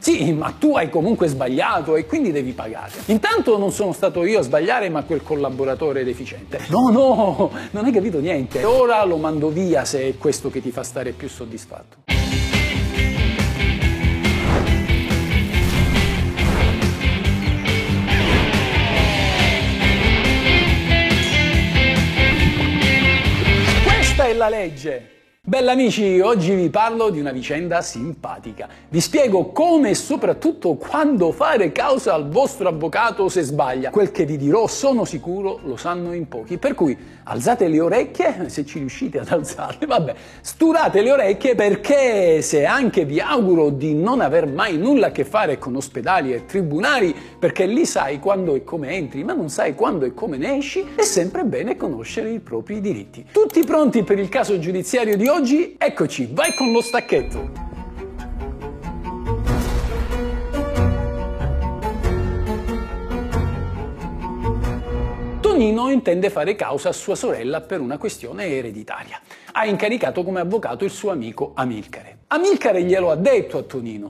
Sì, ma tu hai comunque sbagliato e quindi devi pagare. Intanto non sono stato io a sbagliare, ma quel collaboratore deficiente. No, no, non hai capito niente. Ora lo mando via se è questo che ti fa stare più soddisfatto. Questa è la legge. Bella amici, oggi vi parlo di una vicenda simpatica. Vi spiego come e soprattutto quando fare causa al vostro avvocato se sbaglia. Quel che vi dirò, sono sicuro, lo sanno in pochi. Per cui alzate le orecchie, se ci riuscite ad alzarle, vabbè, sturate le orecchie perché se anche vi auguro di non aver mai nulla a che fare con ospedali e tribunali, perché lì sai quando e come entri, ma non sai quando e come ne esci, è sempre bene conoscere i propri diritti. Tutti pronti per il caso giudiziario di oggi? Oggi, eccoci, vai con lo stacchetto! Tonino intende fare causa a sua sorella per una questione ereditaria. Ha incaricato come avvocato il suo amico Amilcare. Amilcare glielo ha detto a Tonino.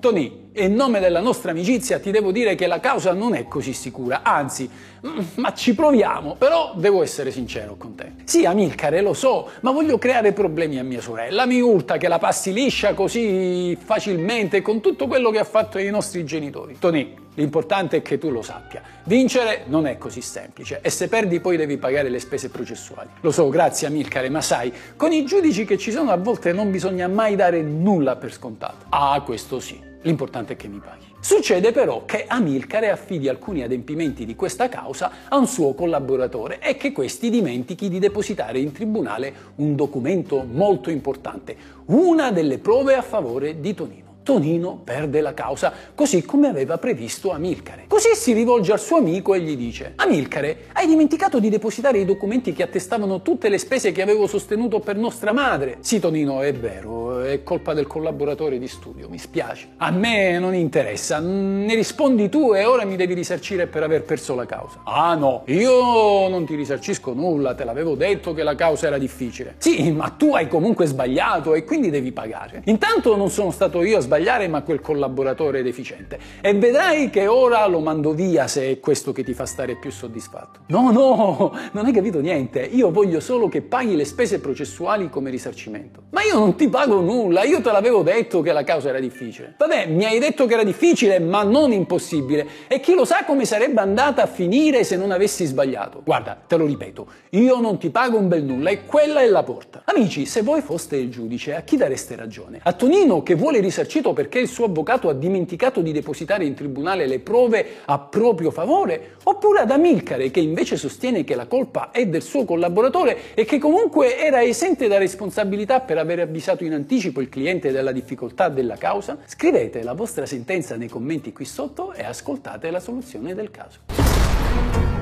Toni, in nome della nostra amicizia ti devo dire che la causa non è così sicura, anzi, mm, ma ci proviamo, però devo essere sincero con te. Sì, Amilcare, lo so, ma voglio creare problemi a mia sorella. Mi urta che la passi liscia così facilmente con tutto quello che ha fatto i nostri genitori. Toni, L'importante è che tu lo sappia. Vincere non è così semplice e se perdi poi devi pagare le spese processuali. Lo so, grazie Amilcare, ma sai, con i giudici che ci sono a volte non bisogna mai dare nulla per scontato. Ah, questo sì. L'importante è che mi paghi. Succede però che Amilcare affidi alcuni adempimenti di questa causa a un suo collaboratore e che questi dimentichi di depositare in tribunale un documento molto importante, una delle prove a favore di Tonino. Tonino perde la causa, così come aveva previsto Amilcare. Così si rivolge al suo amico e gli dice Amilcare, hai dimenticato di depositare i documenti che attestavano tutte le spese che avevo sostenuto per nostra madre. Sì, Tonino, è vero, è colpa del collaboratore di studio, mi spiace. A me non interessa, ne rispondi tu e ora mi devi risarcire per aver perso la causa. Ah no, io non ti risarcisco nulla, te l'avevo detto che la causa era difficile. Sì, ma tu hai comunque sbagliato e quindi devi pagare. Intanto non sono stato io a sbagliare ma quel collaboratore deficiente. E vedrai che ora lo mando via se è questo che ti fa stare più soddisfatto. No, no, non hai capito niente. Io voglio solo che paghi le spese processuali come risarcimento. Ma io non ti pago nulla, io te l'avevo detto che la causa era difficile. Vabbè, mi hai detto che era difficile, ma non impossibile. E chi lo sa come sarebbe andata a finire se non avessi sbagliato. Guarda, te lo ripeto, io non ti pago un bel nulla e quella è la porta. Amici, se voi foste il giudice, a chi dareste ragione? A Tonino che vuole risarcito perché il suo avvocato ha dimenticato di depositare in tribunale le prove a proprio favore, oppure ad Amilcare che invece sostiene che la colpa è del suo collaboratore e che comunque era esente da responsabilità per aver avvisato in anticipo il cliente della difficoltà della causa? Scrivete la vostra sentenza nei commenti qui sotto e ascoltate la soluzione del caso.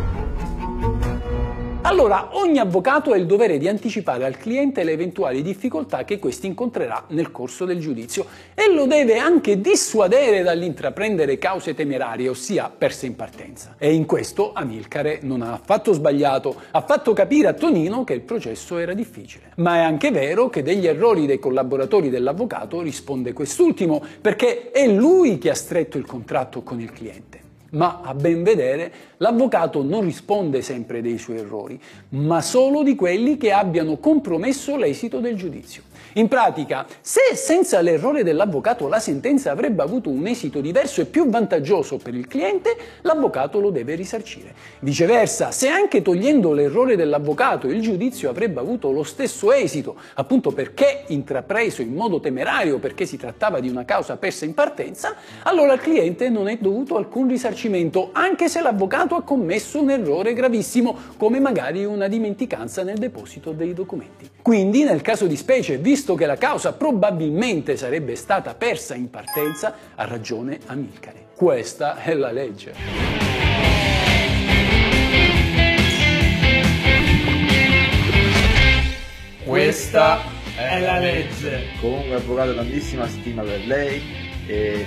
Allora, ogni avvocato ha il dovere di anticipare al cliente le eventuali difficoltà che questi incontrerà nel corso del giudizio e lo deve anche dissuadere dall'intraprendere cause temerarie, ossia perse in partenza. E in questo Amilcare non ha affatto sbagliato, ha fatto capire a Tonino che il processo era difficile. Ma è anche vero che degli errori dei collaboratori dell'avvocato risponde quest'ultimo, perché è lui che ha stretto il contratto con il cliente ma a ben vedere l'avvocato non risponde sempre dei suoi errori, ma solo di quelli che abbiano compromesso l'esito del giudizio. In pratica, se senza l'errore dell'avvocato la sentenza avrebbe avuto un esito diverso e più vantaggioso per il cliente, l'avvocato lo deve risarcire. Viceversa, se anche togliendo l'errore dell'avvocato il giudizio avrebbe avuto lo stesso esito, appunto perché intrapreso in modo temerario perché si trattava di una causa persa in partenza, allora al cliente non è dovuto alcun risarcimento, anche se l'avvocato ha commesso un errore gravissimo, come magari una dimenticanza nel deposito dei documenti. Quindi, nel caso di specie, visto visto che la causa probabilmente sarebbe stata persa in partenza, ha ragione Amilcare. Questa è la legge. Questa è la legge. Comunque avvocato, tantissima stima per lei e